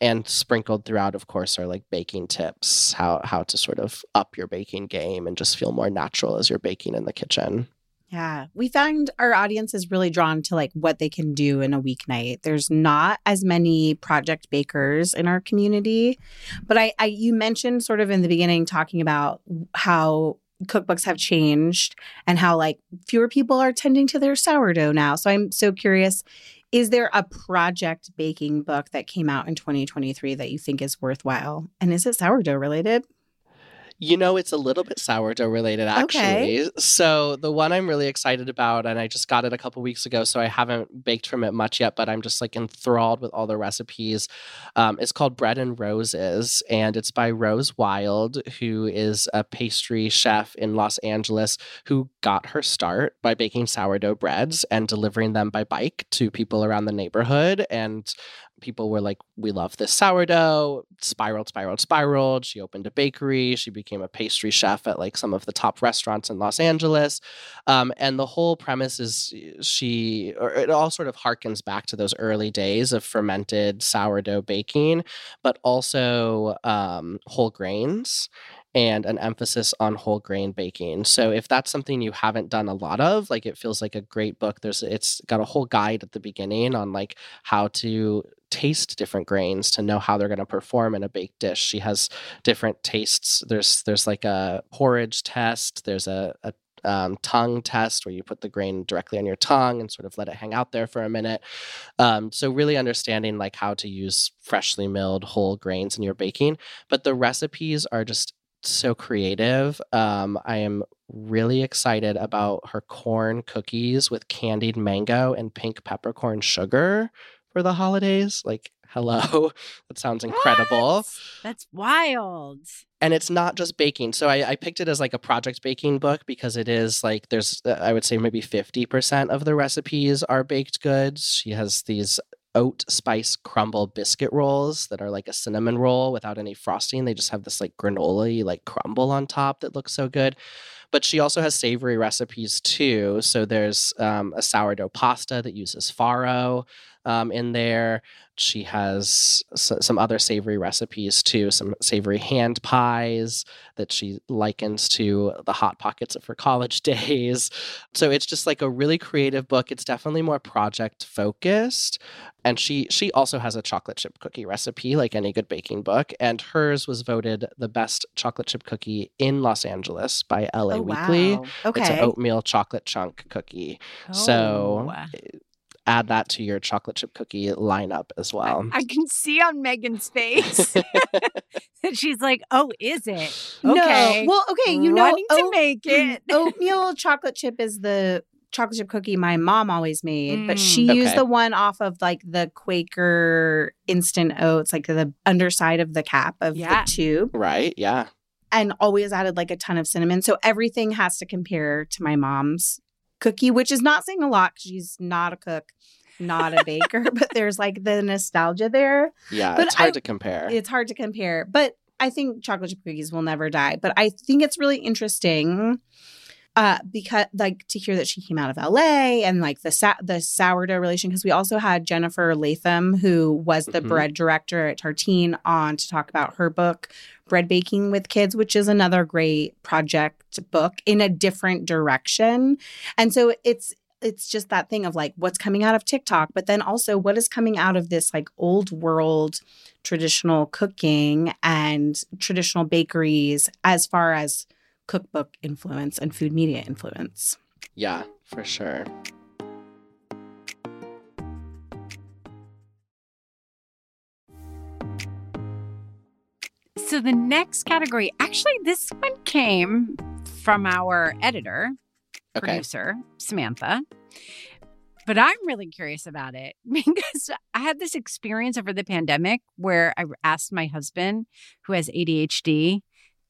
and sprinkled throughout of course are like baking tips how how to sort of up your baking game and just feel more natural as you're baking in the kitchen Yeah, we found our audience is really drawn to like what they can do in a weeknight. There's not as many project bakers in our community, but I, I you mentioned sort of in the beginning talking about how cookbooks have changed and how like fewer people are tending to their sourdough now. So I'm so curious. Is there a project baking book that came out in 2023 that you think is worthwhile? And is it sourdough related? You know, it's a little bit sourdough related, actually. Okay. So the one I'm really excited about, and I just got it a couple weeks ago, so I haven't baked from it much yet, but I'm just like enthralled with all the recipes. Um, it's called Bread and Roses, and it's by Rose Wilde, who is a pastry chef in Los Angeles who got her start by baking sourdough breads and delivering them by bike to people around the neighborhood. And people were like, we love this sourdough, spiraled, spiraled, spiraled. She opened a bakery. She became a pastry chef at like some of the top restaurants in Los Angeles. Um, and the whole premise is she, or it all sort of harkens back to those early days of fermented sourdough baking, but also um, whole grains. And an emphasis on whole grain baking. So if that's something you haven't done a lot of, like it feels like a great book. There's it's got a whole guide at the beginning on like how to taste different grains to know how they're going to perform in a baked dish. She has different tastes. There's there's like a porridge test. There's a, a um, tongue test where you put the grain directly on your tongue and sort of let it hang out there for a minute. Um, so really understanding like how to use freshly milled whole grains in your baking, but the recipes are just so creative. Um, I am really excited about her corn cookies with candied mango and pink peppercorn sugar for the holidays. Like, hello, [LAUGHS] that sounds incredible. What? That's wild. And it's not just baking. So I, I, picked it as like a project baking book because it is like there's, uh, I would say maybe 50% of the recipes are baked goods. She has these oat spice crumble biscuit rolls that are like a cinnamon roll without any frosting. They just have this like granola like crumble on top that looks so good. But she also has savory recipes too. So there's um, a sourdough pasta that uses farro um, in there. She has some other savory recipes too, some savory hand pies that she likens to the hot pockets of her college [LAUGHS] days. So it's just like a really creative book. It's definitely more project focused, and she she also has a chocolate chip cookie recipe, like any good baking book. And hers was voted the best chocolate chip cookie in Los Angeles by LA Oh, Weekly. wow. Okay. It's an oatmeal chocolate chunk cookie. So Oh. Add that to your chocolate chip cookie lineup as well. I can see on Megan's face [LAUGHS] [LAUGHS] that she's like, "Oh, is it? No. Okay, Well, okay, you know, running to oat- make it." oatmeal [LAUGHS] chocolate chip is the chocolate chip cookie my mom always made, but Mm. she used Okay. the one off of like the Quaker instant oats, like the underside of the cap of Yeah. the tube, right? Yeah. and always added like a ton of cinnamon. So everything has to compare to my mom's cookie, which is not saying a lot she's not a cook, not a baker, [LAUGHS] but there's like the nostalgia there. Yeah. But it's hard I- to compare. It's hard to compare, but I think chocolate chip cookies will never die. But I think it's really interesting uh, because, like, to hear that she came out of LA and like the sa- the sourdough relation. Because we also had Jennifer Latham, who was the Mhm. bread director at Tartine, on to talk about her book, Bread Baking with Kids, which is another great project book in a different direction. And so it's it's just that thing of like what's coming out of TikTok, but then also what is coming out of this like old world traditional cooking and traditional bakeries as far as cookbook influence and food media influence. yeah, for sure. So the next category, actually, this one came from our editor, Okay. producer, Samantha. But I'm really curious about it [LAUGHS] because I had this experience over the pandemic where I asked my husband, who has ADHD,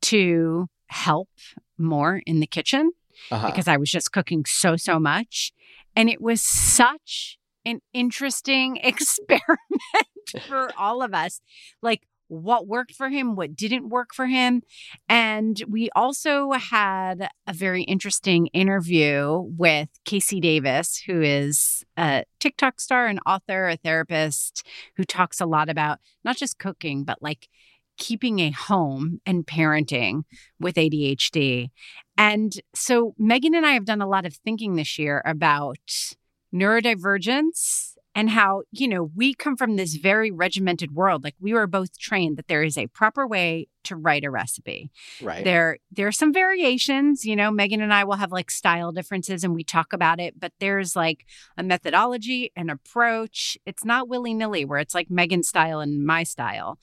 to help more in the kitchen Uh-huh. because I was just cooking so, so much. And it was such an interesting [LAUGHS] experiment [LAUGHS] for all of us. Like, what worked for him, what didn't work for him. And we also had a very interesting interview with KC Davis, who is a TikTok star, an author, a therapist who talks a lot about not just cooking, but like keeping a home and parenting with ADHD. And so Megan and I have done a lot of thinking this year about neurodivergence and how, you know, we come from this very regimented world. Like we were both trained that there is a proper way to write a recipe. right. There there are some variations, you know, Megan and I will have like style differences and we talk about it, but there's like a methodology, an approach. It's not willy-nilly where it's like Megan's style and my style.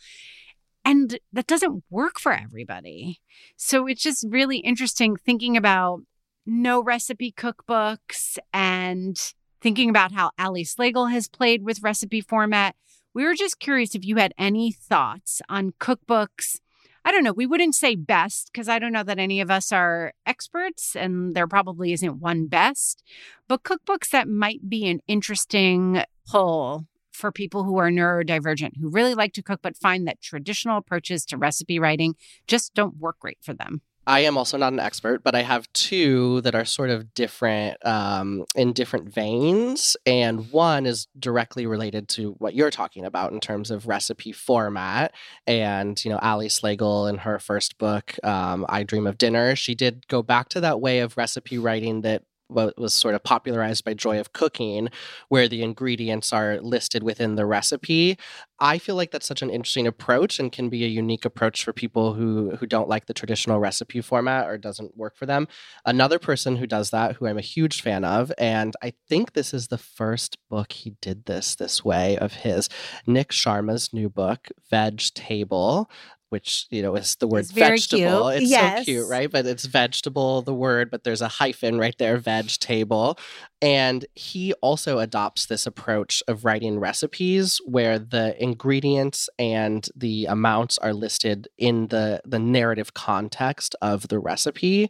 And that doesn't work for everybody. So it's just really interesting thinking about no recipe cookbooks and thinking about how Ali Slagle has played with recipe format. We were just curious if you had any thoughts on cookbooks. I don't know. We wouldn't say best because I don't know that any of us are experts and there probably isn't one best, but cookbooks that might be an interesting pull for people who are neurodivergent, who really like to cook but find that traditional approaches to recipe writing just don't work great for them. I am also not an expert, but I have two that are sort of different um, in different veins. And one is directly related to what you're talking about in terms of recipe format. And, you know, Ali Slagle in her first book, um, I Dream of Dinner, she did go back to that way of recipe writing that what was sort of popularized by Joy of Cooking, where the ingredients are listed within the recipe. I feel like that's such an interesting approach and can be a unique approach for people who who don't like the traditional recipe format or doesn't work for them. Another person who does that, who I'm a huge fan of, and I think this is the first book he did this this way of his, Nik Sharma's new book, Veg Table which you know is the word It's vegetable. cute. It's Yes. so cute, right? But it's vegetable, the word, but there's a hyphen right there, veg table. And he also adopts this approach of writing recipes where the ingredients and the amounts are listed in the the narrative context of the recipe.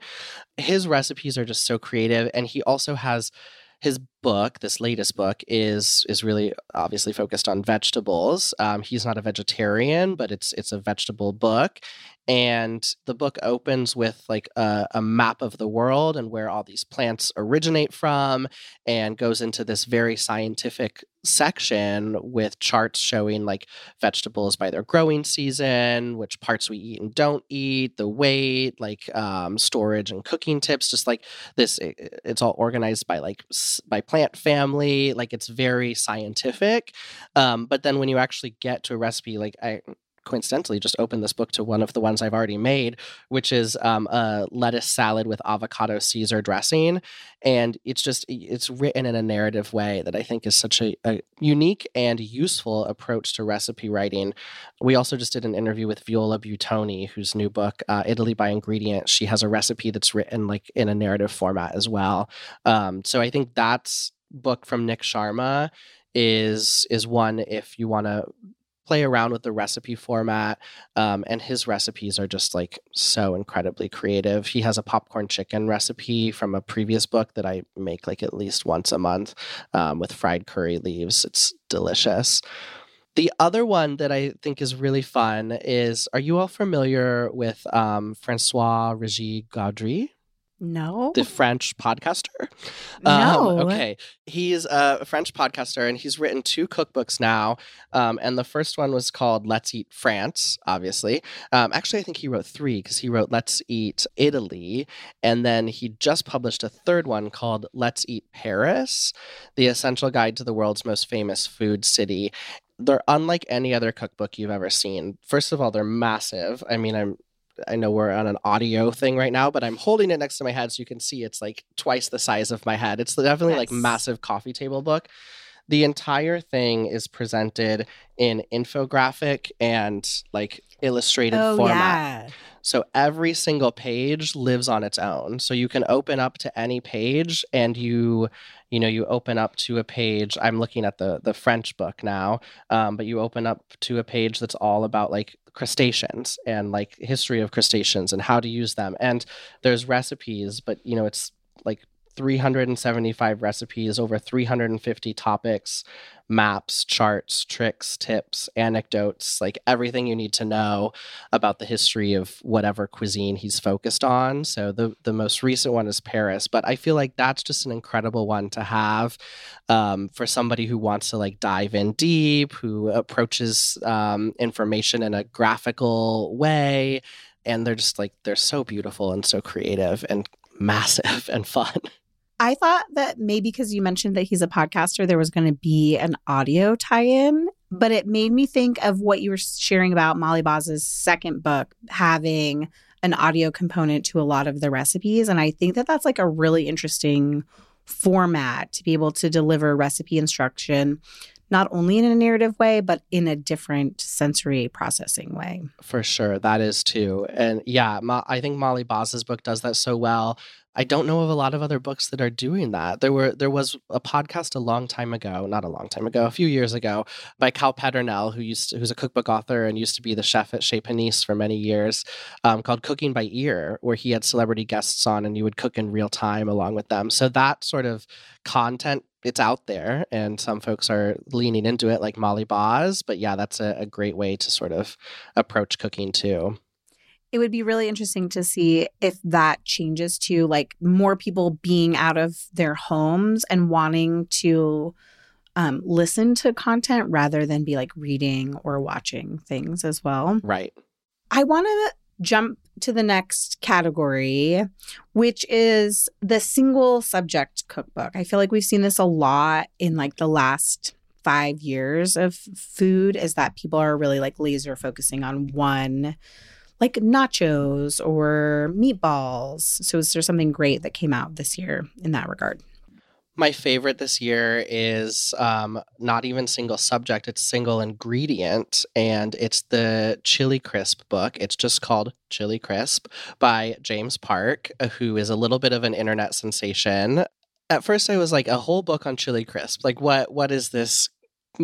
His recipes are just so creative and he also has his book, this latest book, is is really obviously focused on vegetables. Um, he's not a vegetarian, but it's it's a vegetable book, and the book opens with like a, a map of the world and where all these plants originate from, and goes into this very scientific section with charts showing like vegetables by their growing season, which parts we eat and don't eat, the weight, like um, storage and cooking tips. Just like this, it- it's all organized by like by plant family. Like it's very scientific. Um, but then when you actually get to a recipe, like I coincidentally just opened this book to one of the ones I've already made, which is um, a lettuce salad with avocado Caesar dressing. And it's just, it's written in a narrative way that I think is such a, a unique and useful approach to recipe writing. We also just did an interview with Viola Buitoni, whose new book, uh, Italy by Ingredient. She has a recipe that's written like in a narrative format as well. Um, so I think that's book from Nik Sharma is is one if you want to play around with the recipe format um, and his recipes are just like so incredibly creative. He has a popcorn chicken recipe from a previous book that i make like at least once a month um, with fried curry leaves. It's delicious. The other one that I think is really fun is Are you all familiar with um, Francois Regis Gaudry? No. the French podcaster. No. Um, okay. He's a French podcaster and he's written two cookbooks now. Um, and the first one was called Let's Eat France, obviously. Um, actually, I think he wrote three because he wrote Let's Eat Italy. And then he just published a third one called Let's Eat Paris, the essential guide to the world's most famous food city. They're unlike any other cookbook you've ever seen. First of all, they're massive. I mean, I'm I know we're on an audio thing right now, but I'm holding it next to my head so you can see it's like twice the size of my head. It's definitely like massive coffee table book. The entire thing is presented in infographic and like illustrated oh format. yeah. So every single page lives on its own. So you can open up to any page and you you know you open up to a page i'm looking at the the french book now um, but you open up to a page that's all about like crustaceans and like history of crustaceans and how to use them. And there's recipes but you know it's like 375 recipes over 350 topics maps charts tricks tips anecdotes like everything you need to know about the history of whatever cuisine he's focused on. So the the most recent one is paris but i feel like that's just an incredible one to have um, for somebody who wants to like dive in deep who approaches um, information in a graphical way and they're just like they're so beautiful and so creative and massive [LAUGHS] and fun I thought that maybe because you mentioned that he's a podcaster, there was going to be an audio tie-in, but it made me think of what you were sharing about Molly Baz's second book having an audio component to a lot of the recipes, and I think that that's like a really interesting format to be able to deliver recipe instruction not only in a narrative way but in a different sensory processing way. For sure, that is too. And yeah, Mo- I think Molly Baz's book does that so well. I don't know of a lot of other books that are doing that. There were there was a podcast a long time ago, not a long time ago, a few years ago, by Cal Peternell, who used to, who's a cookbook author and used to be the chef at Chez Panisse for many years, um, called Cooking by Ear, where he had celebrity guests on and you would cook in real time along with them. So that sort of content it's out there and some folks are leaning into it like molly baz but yeah that's a, a great way to sort of approach cooking too it would be really interesting to see if that changes to like more people being out of their homes and wanting to um, listen to content rather than be like reading or watching things as well. Right. I want to jump to the next category, which is the single subject cookbook. I feel like we've seen this a lot in like the last five years of food, is that people are really like laser focusing on one, like nachos or meatballs. So, is there something great that came out this year in that regard? My favorite this year is um, not even single subject, it's single ingredient. And it's the Chili Crisp book. It's just called Chili Crisp by James Park, uh, who is a little bit of an internet sensation. At first, I was like, a whole book on Chili Crisp. Like, what? What is this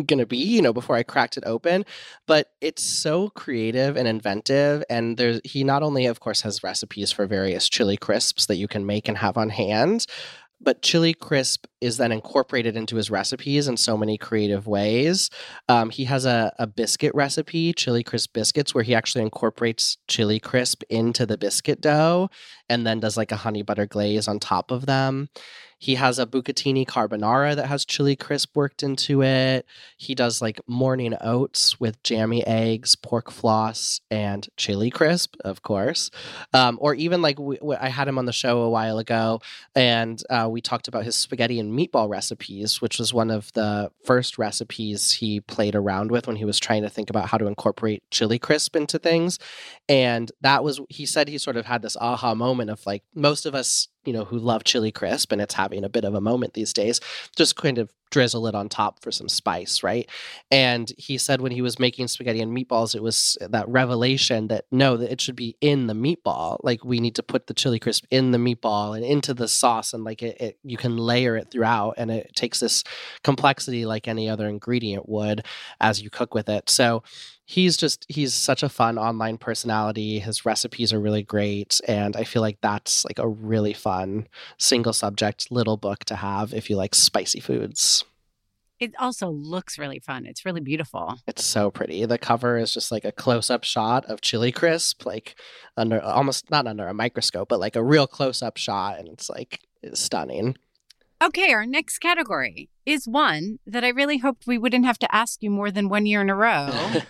gonna be you know before i cracked it open but it's so creative and inventive and there's he not only of course has recipes for various chili crisps that you can make and have on hand but chili crisp is then incorporated into his recipes in so many creative ways. Um, he has a, a biscuit recipe, chili crisp biscuits, where he actually incorporates chili crisp into the biscuit dough and then does like a honey butter glaze on top of them. He has a bucatini carbonara that has chili crisp worked into it. He does like morning oats with jammy eggs, pork floss, and chili crisp, of course. Um, or even like we, I had him on the show a while ago, and uh, we talked about his spaghetti and meatball recipes, which was one of the first recipes he played around with when he was trying to think about how to incorporate chili crisp into things. And that was, he said he sort of had this aha moment of like, most of us you know, who love chili crisp and it's having a bit of a moment these days, just kind of drizzle it on top for some spice, right? And he said when he was making spaghetti and meatballs, it was that revelation that no, that it should be in the meatball. Like we need to put the chili crisp in the meatball and into the sauce, and like it, it you can layer it throughout, and it takes this complexity like any other ingredient would as you cook with it. So he's just he's such a fun online personality. His recipes are really great and i feel like that's like a really fun single subject little book to have if you like spicy foods. It also looks really fun. It's really beautiful. It's so pretty. The cover is just like a close-up shot of chili crisp like under almost not under a microscope but like a real close-up shot and it's like it's stunning Okay, our next category is one that I really hoped we wouldn't have to ask you more than one year in a row. [LAUGHS]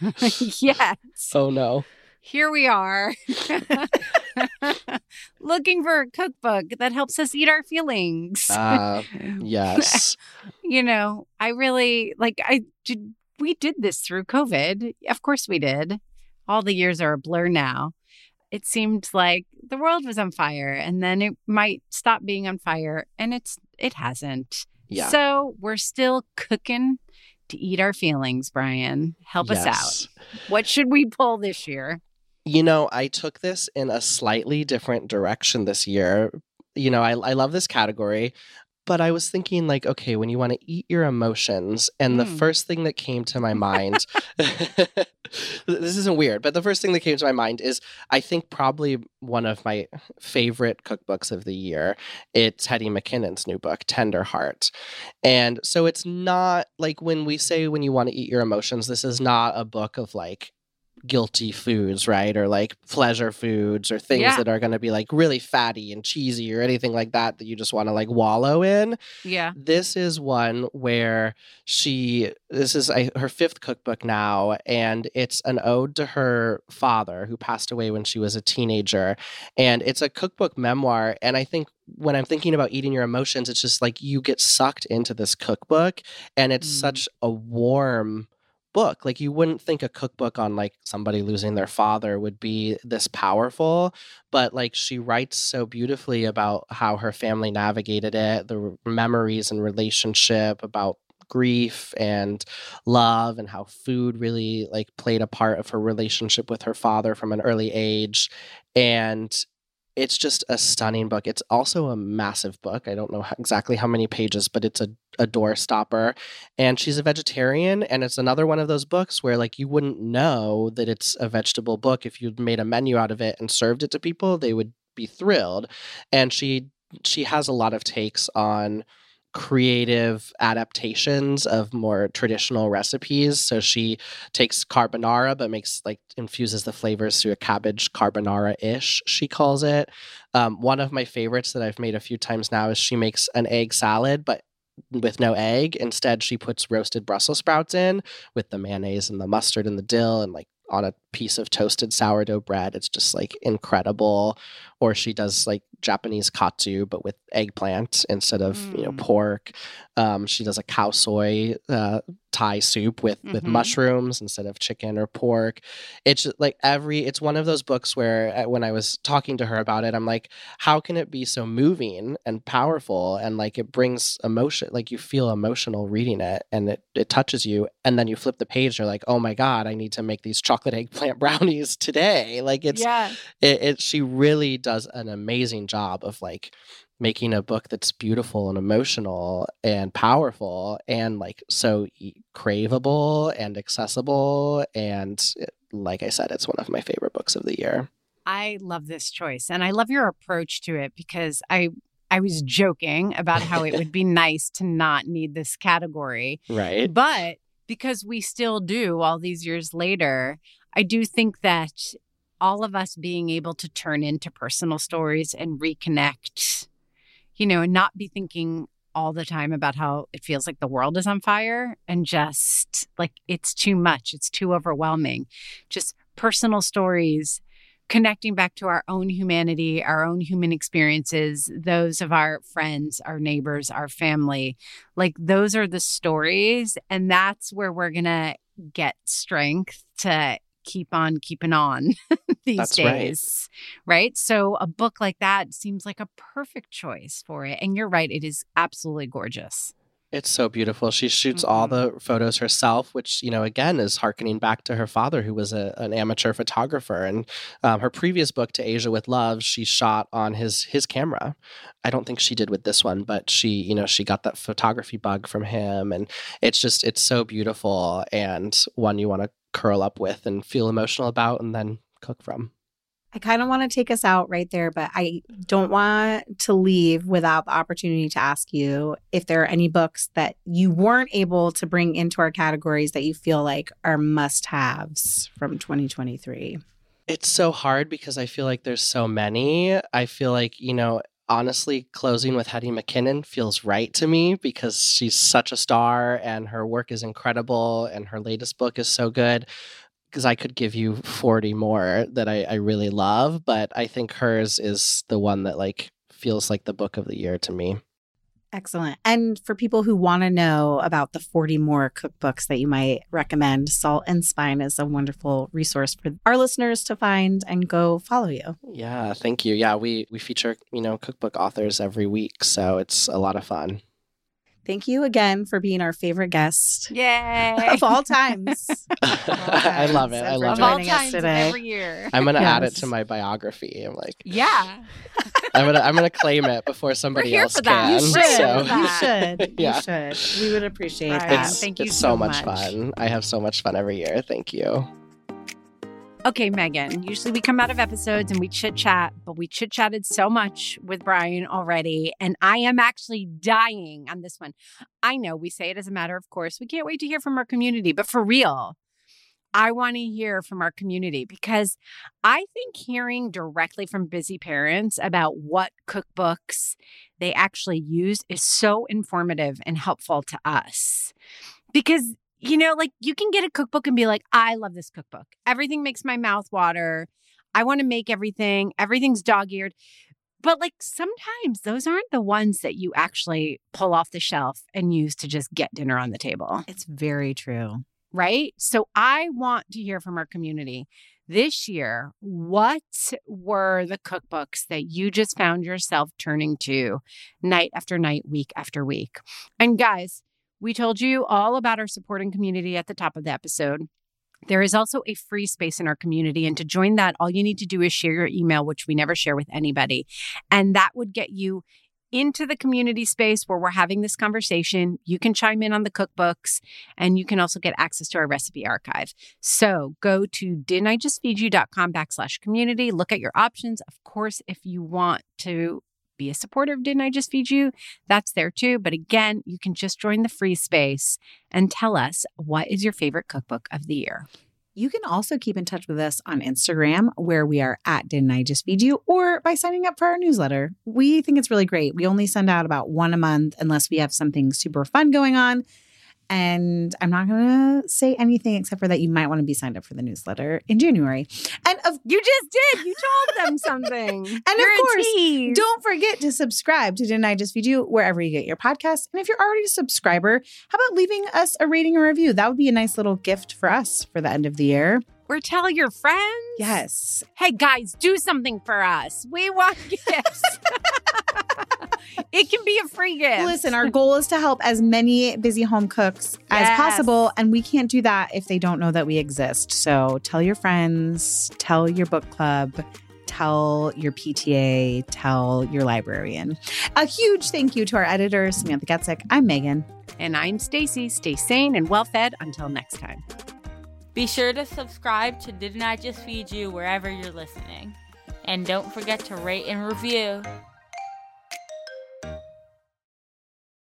[LAUGHS] yes. Oh, no. Here we are [LAUGHS] looking for a cookbook that helps us eat our feelings. Uh, yes. you know, I really like, I did, we did this through COVID. Of course we did. All the years are a blur now it seemed like the world was on fire and then it might stop being on fire and it's it hasn't. Yeah. So we're still cooking to eat our feelings, Brian. Help yes. us out. What should we pull this year? You know, I took this in a slightly different direction this year. You know, I, I love this category but I was thinking, like, okay, when you want to eat your emotions, and mm. the first thing that came to my mind, [LAUGHS] [LAUGHS] this isn't weird, but the first thing that came to my mind is I think probably one of my favorite cookbooks of the year. It's Hetty McKinnon's new book, Tender Heart. And so it's not like when we say when you want to eat your emotions, this is not a book of like, guilty foods, right? Or like pleasure foods or things yeah. that are going to be like really fatty and cheesy or anything like that that you just want to like wallow in. Yeah. This is one where she, this is a, her fifth cookbook now, and it's an ode to her father who passed away when she was a teenager. And it's a cookbook memoir. And I think when I'm thinking about eating your emotions, it's just like you get sucked into this cookbook and it's mm. such a warm book. Like you wouldn't think a cookbook on like somebody losing their father would be this powerful, but like she writes so beautifully about how her family navigated it, the memories and relationship about grief and love and how food really like played a part of her relationship with her father from an early age and it's just a stunning book. It's also a massive book. I don't know exactly how many pages, but it's a, a door stopper. And she's a vegetarian. And it's another one of those books where, like, you wouldn't know that it's a vegetable book. If you'd made a menu out of it and served it to people, they would be thrilled. And she she has a lot of takes on creative adaptations of more traditional recipes. So she takes carbonara, but makes like infuses the flavors through a cabbage carbonara ish, she calls it. Um, one of my favorites that I've made a few times now is she makes an egg salad, but with no egg. Instead, she puts roasted Brussels sprouts in with the mayonnaise and the mustard and the dill and like on a piece of toasted sourdough bread. It's just like incredible. Or she does like Japanese katsu, but with eggplant instead of mm. you know mm. pork. Um, she does a khao soi uh, Thai soup with mm-hmm. with mushrooms instead of chicken or pork. It's like every. It's one of those books where uh, when I was talking to her about it, I'm like, how can it be so moving and powerful and like it brings emotion? Like you feel emotional reading it and it it touches you, and then you flip the page, you're like, oh my god, I need to make these chocolate eggplant [LAUGHS] brownies today. Like it's yeah. It, it she really does an amazing job of like making a book that's beautiful and emotional and powerful and like so craveable and accessible and like i said it's one of my favorite books of the year i love this choice and i love your approach to it because i i was joking about how it would be [LAUGHS] nice to not need this category right but because we still do all these years later i do think that all of us being able to turn into personal stories and reconnect you know, and not be thinking all the time about how it feels like the world is on fire and just like it's too much, it's too overwhelming. Just personal stories, connecting back to our own humanity, our own human experiences, those of our friends, our neighbors, our family. Like those are the stories. And that's where we're going to get strength to keep on keeping on [LAUGHS] these That's days. Right. right. So a book like that seems like a perfect choice for it. And you're right, it is absolutely gorgeous. It's so beautiful. She shoots mm-hmm. all the photos herself, which, you know, again, is harkening back to her father, who was a, an amateur photographer. And um, her previous book, To Asia with Love, she shot on his his camera. I don't think she did with this one, but she, you know, she got that photography bug from him. And it's just, it's so beautiful and one you want to curl up with and feel emotional about and then cook from. I kind of want to take us out right there, but I don't want to leave without the opportunity to ask you if there are any books that you weren't able to bring into our categories that you feel like are must haves from 2023. It's so hard because I feel like there's so many. I feel like, you know, honestly, closing with Hetty McKinnon feels right to me because she's such a star and her work is incredible and her latest book is so good because I could give you 40 more that I, I really love, but I think hers is the one that like feels like the book of the year to me. Excellent. And for people who want to know about the 40 more cookbooks that you might recommend, Salt and Spine is a wonderful resource for our listeners to find and go follow you. Yeah, thank you. Yeah, we we feature, you know, cookbook authors every week, so it's a lot of fun. Thank you again for being our favorite guest. Yay! of all times. [LAUGHS] [LAUGHS] I love it. I love of all times today. every year. I'm gonna yes. add it to my biography. I'm like, yeah. I'm gonna I'm gonna claim it before somebody else can. You should. So. You should. yeah. You should. We would appreciate right. that. It's, Thank you it's so, so much fun. I have so much fun every year. Thank you. Okay, Megan, usually we come out of episodes and we chit chat, but we chit chatted so much with Brian already. And I am actually dying on this one. I know we say it as a matter of course. We can't wait to hear from our community, but for real, I want to hear from our community because I think hearing directly from busy parents about what cookbooks they actually use is so informative and helpful to us. Because you know, like you can get a cookbook and be like, I love this cookbook. Everything makes my mouth water. I want to make everything. Everything's dog eared. But like sometimes those aren't the ones that you actually pull off the shelf and use to just get dinner on the table. It's very true. Right. So I want to hear from our community this year. What were the cookbooks that you just found yourself turning to night after night, week after week? And guys, we told you all about our supporting community at the top of the episode. There is also a free space in our community. And to join that, all you need to do is share your email, which we never share with anybody. And that would get you into the community space where we're having this conversation. You can chime in on the cookbooks and you can also get access to our recipe archive. So go to didn't I just feed you.com backslash community. Look at your options. Of course, if you want to be a supporter of Didn't I Just Feed You? That's there too. But again, you can just join the free space and tell us what is your favorite cookbook of the year. You can also keep in touch with us on Instagram, where we are at Didn't I Just Feed You, or by signing up for our newsletter. We think it's really great. We only send out about one a month unless we have something super fun going on. And I'm not going to say anything except for that you might want to be signed up for the newsletter in January. And of You just did. You told them something. [LAUGHS] and of course, don't forget to subscribe to Didn't I Just Feed You wherever you get your podcasts. And if you're already a subscriber, how about leaving us a rating or review? That would be a nice little gift for us for the end of the year. Or tell your friends. Yes. Hey guys, do something for us. We want [LAUGHS] gifts. [LAUGHS] it can be a free gift. Listen, our goal is to help as many busy home cooks as possible, and we can't do that if they don't know that we exist. So tell your friends, tell your book club, tell your PTA, tell your librarian. A huge thank you to our editor, Samantha Getzik. I'm Megan. And I'm Stacy. Stay sane and well fed until next time. Be sure to subscribe to Didn't I Just Feed You wherever you're listening. And don't forget to rate and review.